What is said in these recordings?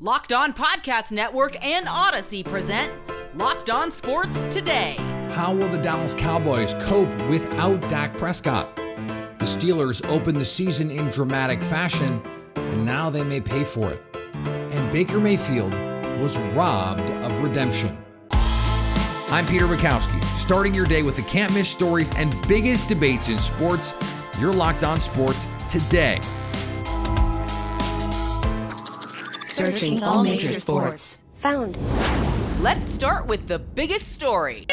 Locked On Podcast Network and Odyssey present Locked On Sports Today. How will the Dallas Cowboys cope without Dak Prescott? The Steelers opened the season in dramatic fashion, and now they may pay for it. And Baker Mayfield was robbed of redemption. I'm Peter Bukowski, starting your day with the can't miss stories and biggest debates in sports. You're locked on sports today. Searching all major sports. Found. Let's start with the biggest story.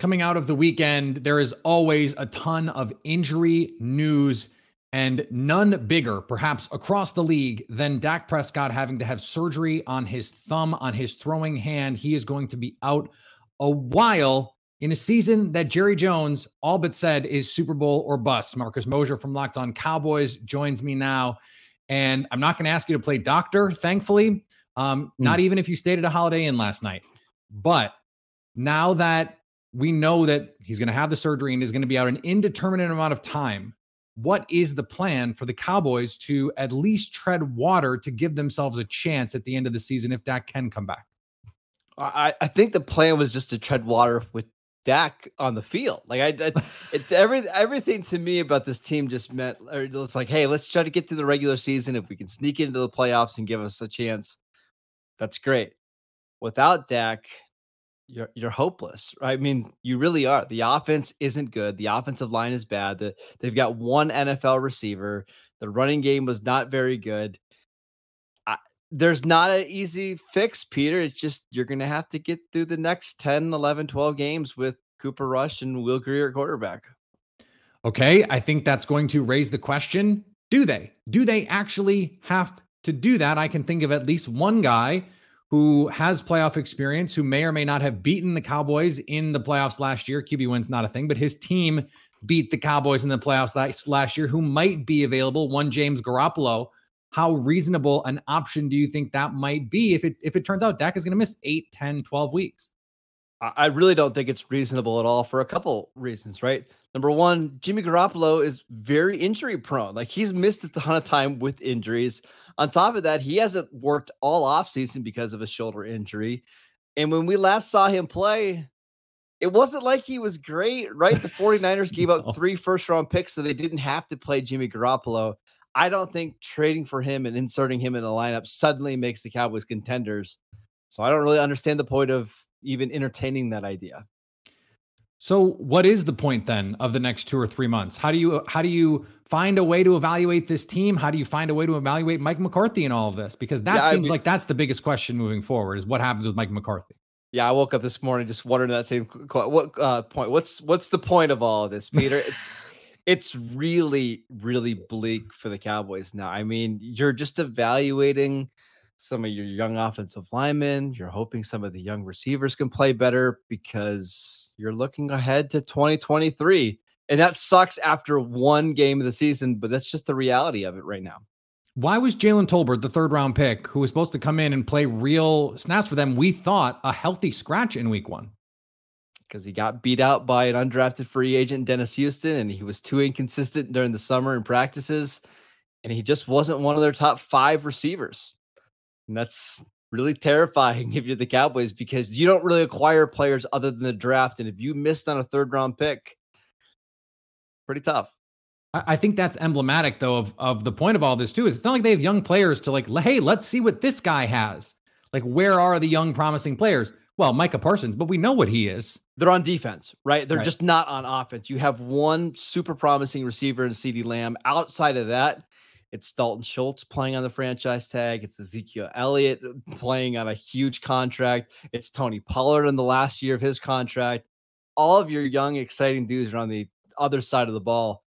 Coming out of the weekend, there is always a ton of injury news and none bigger, perhaps across the league, than Dak Prescott having to have surgery on his thumb, on his throwing hand. He is going to be out a while in a season that Jerry Jones all but said is Super Bowl or bust. Marcus Mosher from Locked On Cowboys joins me now. And I'm not going to ask you to play doctor, thankfully, um, mm. not even if you stayed at a Holiday Inn last night. But now that we know that he's going to have the surgery and is going to be out an indeterminate amount of time, what is the plan for the Cowboys to at least tread water to give themselves a chance at the end of the season if Dak can come back? I, I think the plan was just to tread water with Dak on the field. Like I, I it, every everything to me about this team just meant it's like, hey, let's try to get through the regular season. If we can sneak into the playoffs and give us a chance, that's great. Without Dak, you're you're hopeless. Right? I mean, you really are. The offense isn't good. The offensive line is bad. The, they've got one NFL receiver. The running game was not very good. There's not an easy fix, Peter. It's just you're going to have to get through the next 10, 11, 12 games with Cooper Rush and Will Grier quarterback. Okay, I think that's going to raise the question, do they? Do they actually have to do that? I can think of at least one guy who has playoff experience, who may or may not have beaten the Cowboys in the playoffs last year. QB win's not a thing, but his team beat the Cowboys in the playoffs last, last year, who might be available. One James Garoppolo. How reasonable an option do you think that might be if it if it turns out Dak is going to miss 8, 10, 12 weeks? I really don't think it's reasonable at all for a couple reasons, right? Number one, Jimmy Garoppolo is very injury prone. Like he's missed a ton of time with injuries. On top of that, he hasn't worked all offseason because of a shoulder injury. And when we last saw him play, it wasn't like he was great, right? The 49ers gave up three first round picks so they didn't have to play Jimmy Garoppolo. I don't think trading for him and inserting him in the lineup suddenly makes the Cowboys contenders. So I don't really understand the point of even entertaining that idea. So what is the point then of the next two or three months? How do you how do you find a way to evaluate this team? How do you find a way to evaluate Mike McCarthy in all of this? Because that yeah, seems I mean, like that's the biggest question moving forward is what happens with Mike McCarthy. Yeah, I woke up this morning just wondering that same what uh, point. What's what's the point of all of this, Peter? It's really really bleak for the Cowboys now. I mean, you're just evaluating some of your young offensive linemen. You're hoping some of the young receivers can play better because you're looking ahead to 2023. And that sucks after one game of the season, but that's just the reality of it right now. Why was Jalen Tolbert, the third round pick, who was supposed to come in and play real snaps for them, we thought a healthy scratch in week one? Because he got beat out by an undrafted free agent, Dennis Houston, and he was too inconsistent during the summer and practices. And he just wasn't one of their top five receivers. And that's really terrifying if you're the Cowboys because you don't really acquire players other than the draft. And if you missed on a third round pick, pretty tough. I think that's emblematic though of, of the point of all this too. Is it's not like they have young players to like, hey, let's see what this guy has. Like, where are the young promising players? Well, Micah Parsons, but we know what he is. They're on defense, right? They're right. just not on offense. You have one super promising receiver in CeeDee Lamb. Outside of that, it's Dalton Schultz playing on the franchise tag. It's Ezekiel Elliott playing on a huge contract. It's Tony Pollard in the last year of his contract. All of your young, exciting dudes are on the other side of the ball.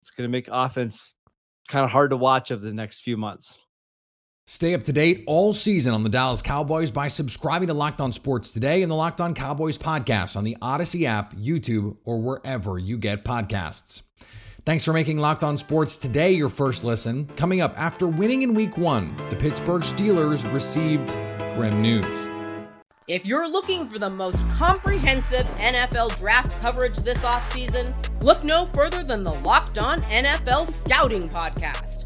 It's going to make offense kind of hard to watch over the next few months. Stay up to date all season on the Dallas Cowboys by subscribing to Locked On Sports today and the Locked On Cowboys podcast on the Odyssey app, YouTube, or wherever you get podcasts. Thanks for making Locked On Sports today your first listen. Coming up after winning in week one, the Pittsburgh Steelers received grim news. If you're looking for the most comprehensive NFL draft coverage this offseason, look no further than the Locked On NFL Scouting Podcast.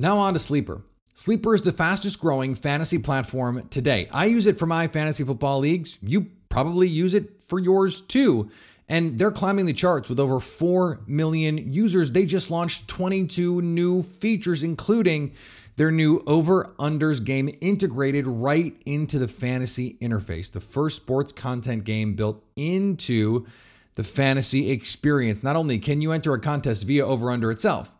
Now on to Sleeper. Sleeper is the fastest growing fantasy platform today. I use it for my fantasy football leagues. You probably use it for yours too. And they're climbing the charts with over 4 million users. They just launched 22 new features, including their new over unders game integrated right into the fantasy interface. The first sports content game built into the fantasy experience. Not only can you enter a contest via over under itself,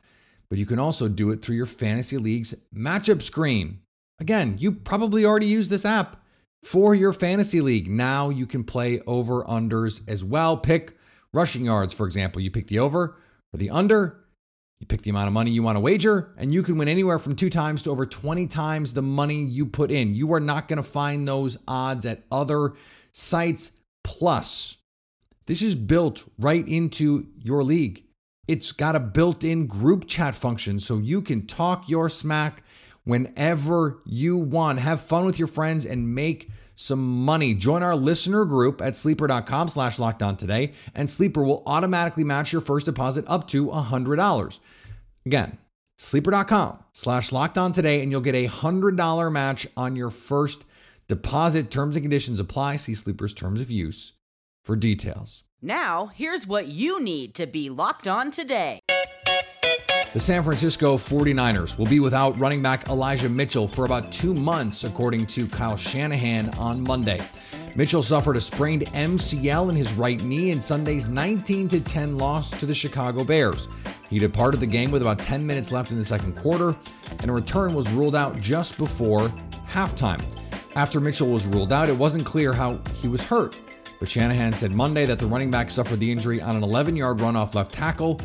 but you can also do it through your fantasy league's matchup screen. Again, you probably already use this app for your fantasy league. Now you can play over unders as well. Pick rushing yards, for example. You pick the over or the under. You pick the amount of money you want to wager, and you can win anywhere from two times to over 20 times the money you put in. You are not going to find those odds at other sites. Plus, this is built right into your league. It's got a built in group chat function so you can talk your smack whenever you want. Have fun with your friends and make some money. Join our listener group at sleeper.com slash locked on today, and Sleeper will automatically match your first deposit up to $100. Again, sleeper.com slash locked on today, and you'll get a $100 match on your first deposit. Terms and conditions apply. See Sleeper's terms of use for details. Now, here's what you need to be locked on today. The San Francisco 49ers will be without running back Elijah Mitchell for about two months, according to Kyle Shanahan on Monday. Mitchell suffered a sprained MCL in his right knee in Sunday's 19 10 loss to the Chicago Bears. He departed the game with about 10 minutes left in the second quarter, and a return was ruled out just before halftime. After Mitchell was ruled out, it wasn't clear how he was hurt. But Shanahan said Monday that the running back suffered the injury on an 11 yard run off left tackle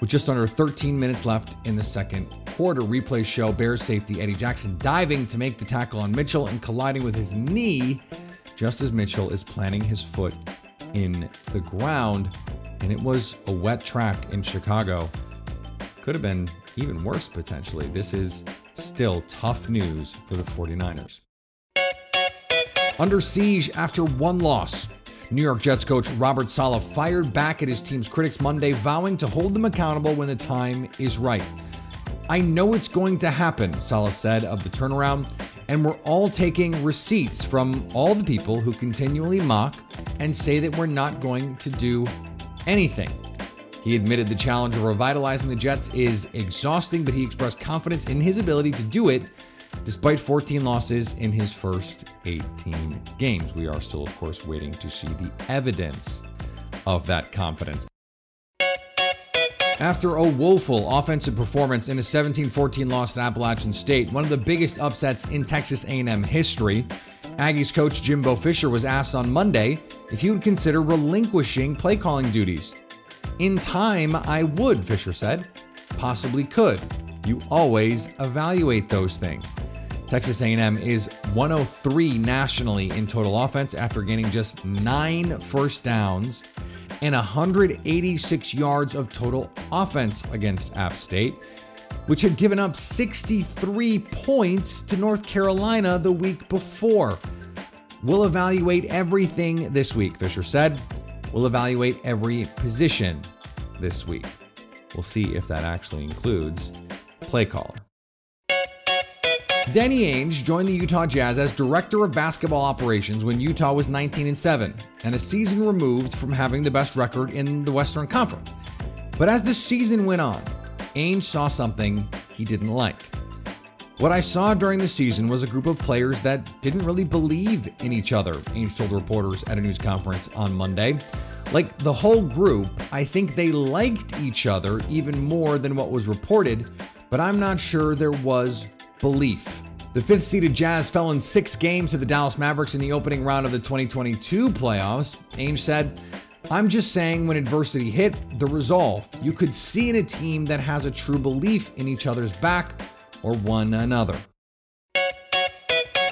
with just under 13 minutes left in the second quarter. Replay show Bears safety Eddie Jackson diving to make the tackle on Mitchell and colliding with his knee just as Mitchell is planting his foot in the ground. And it was a wet track in Chicago. Could have been even worse potentially. This is still tough news for the 49ers. Under siege after one loss, New York Jets coach Robert Saleh fired back at his team's critics Monday, vowing to hold them accountable when the time is right. I know it's going to happen, Saleh said of the turnaround, and we're all taking receipts from all the people who continually mock and say that we're not going to do anything. He admitted the challenge of revitalizing the Jets is exhausting, but he expressed confidence in his ability to do it despite 14 losses in his first 18 games. We are still, of course, waiting to see the evidence of that confidence. After a woeful offensive performance in a 17-14 loss at Appalachian State, one of the biggest upsets in Texas A&M history, Aggies coach Jimbo Fisher was asked on Monday if he would consider relinquishing play calling duties. In time, I would, Fisher said. Possibly could. You always evaluate those things. Texas A&M is 103 nationally in total offense after gaining just 9 first downs and 186 yards of total offense against App State, which had given up 63 points to North Carolina the week before. We'll evaluate everything this week, Fisher said. We'll evaluate every position this week. We'll see if that actually includes play caller. Danny Ainge joined the Utah Jazz as director of basketball operations when Utah was 19 and 7 and a season removed from having the best record in the Western Conference. But as the season went on, Ainge saw something he didn't like. What I saw during the season was a group of players that didn't really believe in each other, Ainge told reporters at a news conference on Monday. Like the whole group, I think they liked each other even more than what was reported, but I'm not sure there was belief. The fifth seeded Jazz fell in six games to the Dallas Mavericks in the opening round of the 2022 playoffs. Ainge said, I'm just saying when adversity hit, the resolve. You could see in a team that has a true belief in each other's back or one another.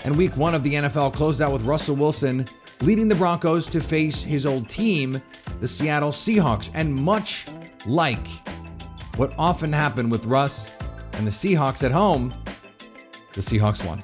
And week one of the NFL closed out with Russell Wilson leading the Broncos to face his old team, the Seattle Seahawks. And much like what often happened with Russ and the Seahawks at home, the Seahawks won.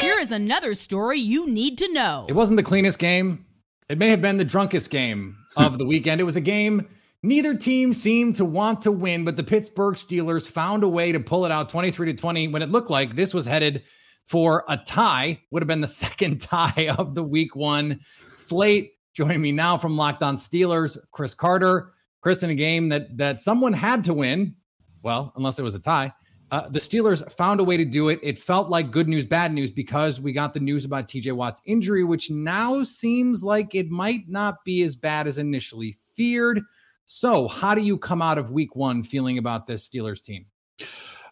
Here is another story you need to know. It wasn't the cleanest game. It may have been the drunkest game of the weekend. It was a game Neither team seemed to want to win, but the Pittsburgh Steelers found a way to pull it out 23 to 20 when it looked like this was headed for a tie. Would have been the second tie of the week one slate. Joining me now from Locked On Steelers, Chris Carter. Chris, in a game that that someone had to win, well, unless it was a tie, uh, the Steelers found a way to do it. It felt like good news, bad news because we got the news about TJ Watt's injury, which now seems like it might not be as bad as initially feared. So, how do you come out of week one feeling about this Steelers team?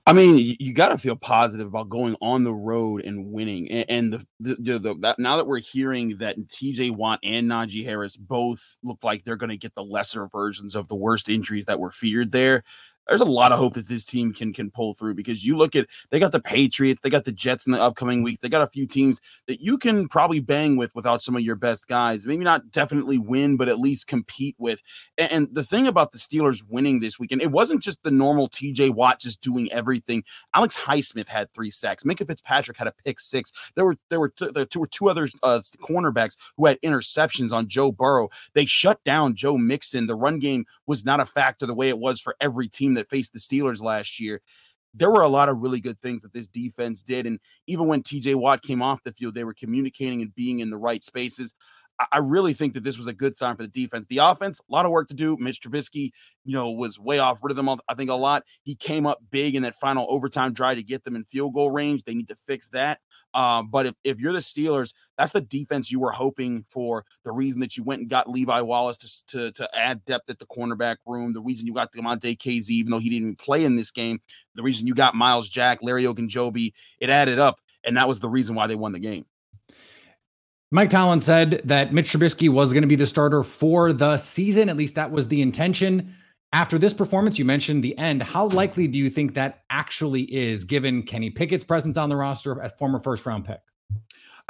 I mean, you, got to feel positive about going on the road and winning. And, and the, the, the, that, now that we're hearing that TJ Watt and Najee Harris both look like they're going to get the lesser versions of the worst injuries that were feared there, there's a lot of hope that this team can can pull through because you look at they got the Patriots, they got the Jets in the upcoming week, they got a few teams that you can probably bang with without some of your best guys. Maybe not definitely win, but at least compete with. And, and the thing about the Steelers winning this weekend, it wasn't just the normal TJ Watt just doing everything. Alex Highsmith had three sacks. Minkah Fitzpatrick had a pick six. There were there were t- there two, were two other uh, cornerbacks who had interceptions on Joe Burrow. They shut down Joe Mixon. The run game was not a factor the way it was for every team that faced the Steelers last year. There were a lot of really good things that this defense did. And even when TJ Watt came off the field, they were communicating and being in the right spaces. I really think that this was a good sign for the defense. The offense, a lot of work to do. Mitch Trubisky, you know, was way off rhythm. I think a lot. He came up big in that final overtime drive to get them in field goal range. They need to fix that. Um, but if, if you're the Steelers, that's the defense you were hoping for. The reason that you went and got Levi Wallace to, to, to add depth at the cornerback room. The reason you got Damontae Kazee, even though he didn't play in this game. The reason you got Myles Jack, Larry Ogunjobi, it added up. And that was the reason why they won the game. Mike Tomlin said that Mitch Trubisky was going to be the starter for the season. At least that was the intention. After this performance, you mentioned the end. How likely do you think that actually is, given Kenny Pickett's presence on the roster, a former first round pick?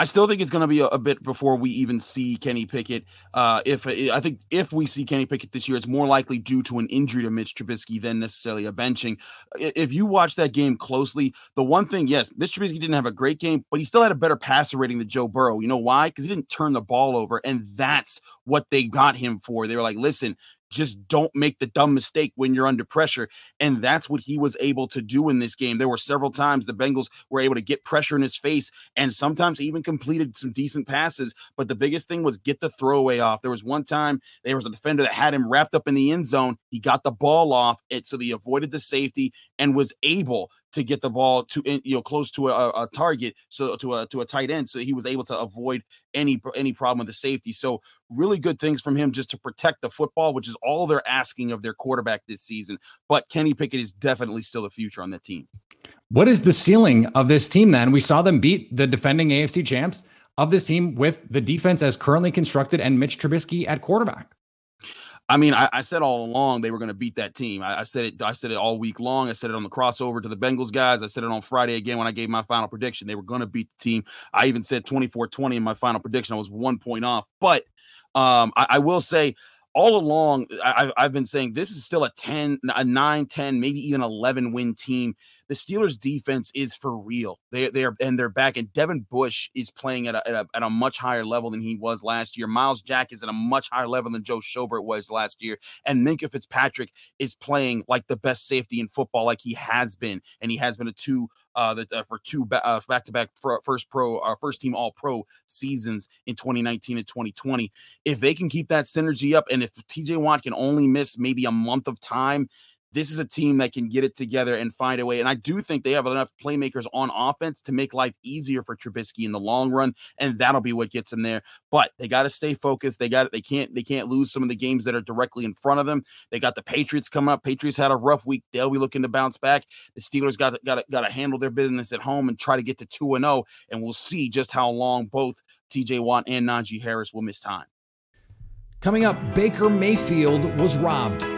I still think it's going to be a, a, bit before we even see Kenny Pickett. Uh, if I think if we see Kenny Pickett this year, it's more likely due to an injury to Mitch Trubisky than necessarily a benching. If you watch that game closely, the one thing, yes, Mitch Trubisky didn't have a great game, but he still had a better passer rating than Joe Burrow. You know why? Because he didn't turn the ball over, and that's what they got him for. They were like, listen, just don't make the dumb mistake when you're under pressure. And that's what he was able to do in this game. There were several times the Bengals were able to get pressure in his face, and sometimes even completed some decent passes. But the biggest thing was get the throwaway off. There was one time there was a defender that had him wrapped up in the end zone. He got the ball off it, so he avoided the safety and was able to get the ball to eh, you know close to a, a, target so to a to a tight end so he was able to avoid any any problem with the safety. So really good things from him just to protect the football which is all they're asking of their quarterback this season. But Kenny Pickett is definitely still the future on that team. What is the ceiling of this team then? We saw them beat the defending AFC champs of this team with the defense as currently constructed and Mitch Trubisky at quarterback I mean, I, I, said all along they were going to beat that team. I, I, said it. I said it all week long. I said it on the crossover to the Bengals guys. I said it on Friday again when I gave my final prediction. They were going to beat the team. I even said 24-20 in my final prediction. I was one point off. But um, I, I will say all along, I, have been saying this is still a 10, a 9, 10, maybe even 11 win team. The Steelers defense is for real. They, they are, and they're back. And Devin Bush is playing at a, at a, at a much higher level than he was last year. Myles Jack is at a much higher level than Joe Schobert was last year. And Minkah Fitzpatrick is playing like the best safety in football, like he has been. And he has been a two, uh, the, uh for two back to back first pro, uh, first team all pro seasons in 2019 and 2020. If they can keep that synergy up, and if TJ Watt can only miss maybe a month of time, this is a team that can get it together and find a way. And I do think they have enough playmakers on offense to make life easier for Trubisky in the long run, and that'll be what gets them there. But they got to stay focused. They got they can't they can't lose some of the games that are directly in front of them. They got the Patriots coming up. Patriots had a rough week. They'll be looking to bounce back. The Steelers got got got to handle their business at home and try to get to two and zero. Oh, and we'll see just how long both T.J. Watt and Najee Harris will miss time. Coming up, Baker Mayfield was robbed.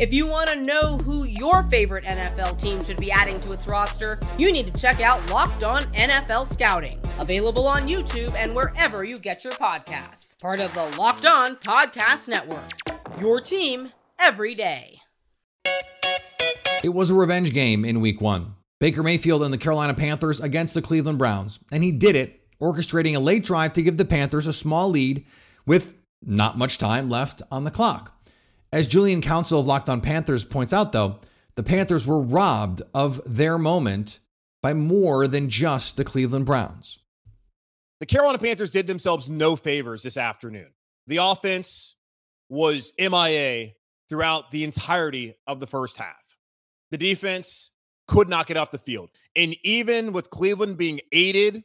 If you want to know who your favorite NFL team should be adding to its roster, you need to check out Locked On NFL Scouting, available on YouTube and wherever you get your podcasts. Part of the Locked On Podcast Network. Your team every day. It was a revenge game in week one. Baker Mayfield and the Carolina Panthers against the Cleveland Browns, and he did it, orchestrating a late drive to give the Panthers a small lead with not much time left on the clock. As Julian Council of Locked On Panthers points out, though, the Panthers were robbed of their moment by more than just the Cleveland Browns. The Carolina Panthers did themselves no favors this afternoon. The offense was MIA throughout the entirety of the first half. The defense could not get off the field. And even with Cleveland being aided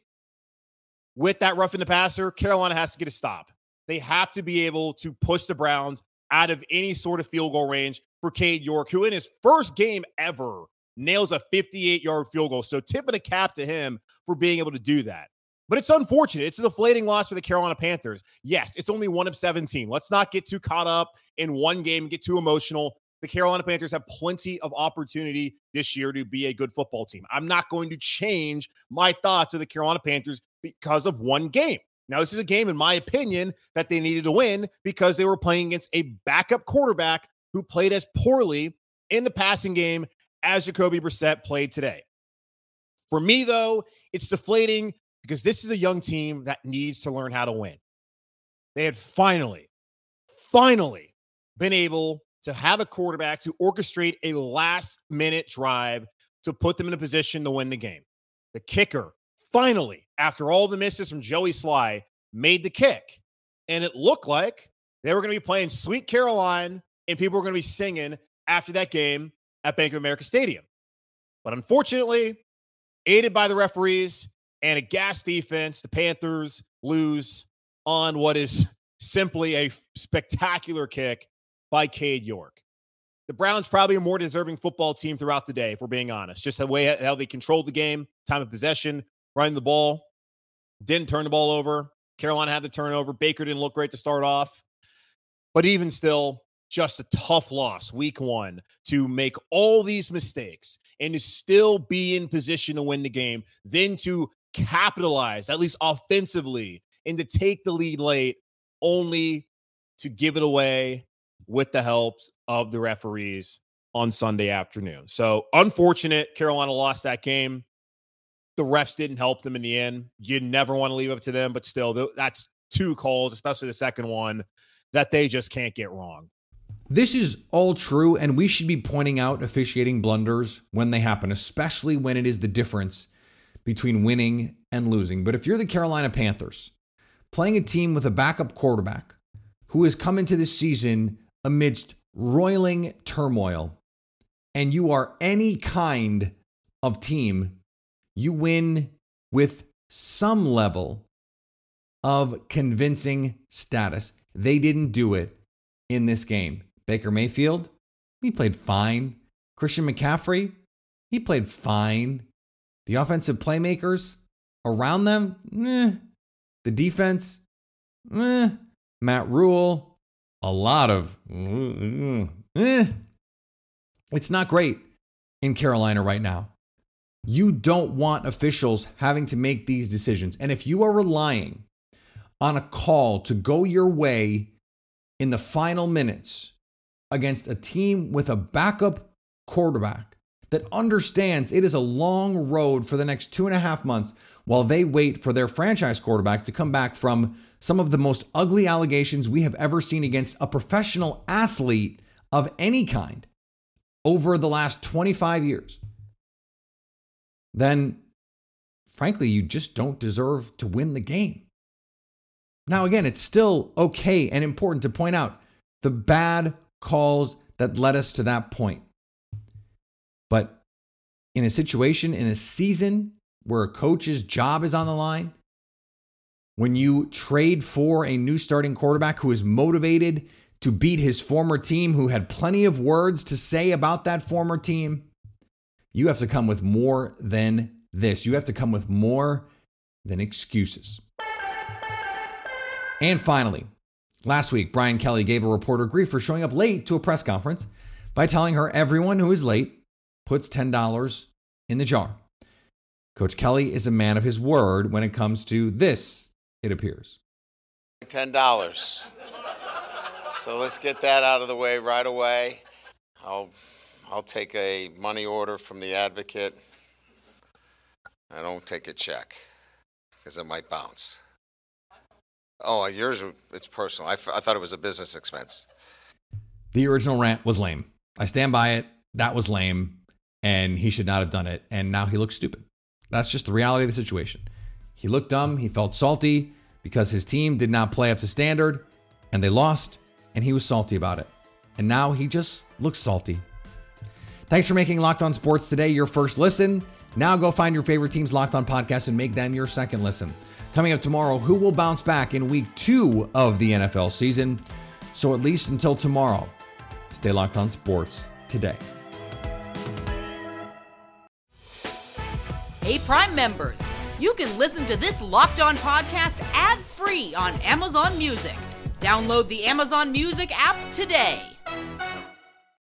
with that roughing the passer, Carolina has to get a stop. They have to be able to push the Browns out of any sort of field goal range for Cade York, who in his first game ever nails a 58 yard field goal. So, tip of the cap to him for being able to do that. But it's unfortunate. It's a deflating loss for the Carolina Panthers. Yes, it's only one of 17. Let's not get too caught up in one game and get too emotional. The Carolina Panthers have plenty of opportunity this year to be a good football team. I'm not going to change my thoughts of the Carolina Panthers because of one game. Now, this is a game, in my opinion, that they needed to win because they were playing against a backup quarterback who played as poorly in the passing game as Jacoby Brissett played today. For me, though, it's deflating because this is a young team that needs to learn how to win. They had finally, finally been able to have a quarterback to orchestrate a last minute drive to put them in a position to win the game. The kicker finally, after all the misses from Joey Slye, made the kick. And it looked like they were going to be playing Sweet Caroline and people were going to be singing after that game at Bank of America Stadium. But unfortunately, aided by the referees and a gas defense, the Panthers lose on what is simply a spectacular kick by Cade York. The Browns probably a more deserving football team throughout the day, if we're being honest. Just the way how they controlled the game, time of possession, running the ball, didn't turn the ball over. Carolina had the turnover. Baker didn't look great to start off. But even still, just a tough loss week one to make all these mistakes and to still be in position to win the game, then to capitalize, at least offensively, and to take the lead late, only to give it away with the help of the referees on Sunday afternoon. So unfortunate. Carolina lost that game the refs didn't help them in the end. You never want to leave up to them, but still, that's two calls, especially the second one, that they just can't get wrong. This is all true, and we should be pointing out officiating blunders when they happen, especially when it is the difference between winning and losing. But if you're the Carolina Panthers, playing a team with a backup quarterback who has come into this season amidst roiling turmoil, and you are any kind of team you win with some level of convincing status. They didn't do it in this game. Baker Mayfield, he played fine. Christian McCaffrey, he played fine. The offensive playmakers around them, eh. The defense, eh. Matt Rhule, a lot of, eh. It's not great in Carolina right now. You don't want officials having to make these decisions. And if you are relying on a call to go your way in the final minutes against a team with a backup quarterback that understands it is a long road for the next two and a half months while they wait for their franchise quarterback to come back from some of the most ugly allegations we have ever seen against a professional athlete of any kind over the last 25 years, then frankly, you just don't deserve to win the game. Now, again, it's still okay and important to point out the bad calls that led us to that point. But in a situation, in a season where a coach's job is on the line, when you trade for a new starting quarterback who is motivated to beat his former team, who had plenty of words to say about that former team, you have to come with more than this. You have to come with more than excuses. And finally, last week, Brian Kelly gave a reporter grief for showing up late to a press conference by telling her everyone who is late puts $10 in the jar. Coach Kelly is a man of his word when it comes to this, it appears. $10. So let's get that out of the way right away. I'll I'll take a money order from the advocate. I don't take a check because it might bounce. Oh, yours, it's personal. I, f- I thought it was a business expense. The original rant was lame. I stand by it. That was lame, and he should not have done it. And now he looks stupid. That's just the reality of the situation. He looked dumb. He felt salty because his team did not play up to standard and they lost, and he was salty about it. And now he just looks salty. Thanks for making Locked On Sports today your first listen. Now go find your favorite team's Locked On podcast and make them your second listen. Coming up tomorrow, who will bounce back in week two of the NFL season? So at least until tomorrow, stay locked on sports today. Hey, Prime members, you can listen to this Locked On podcast ad free on Amazon Music. Download the Amazon Music app today.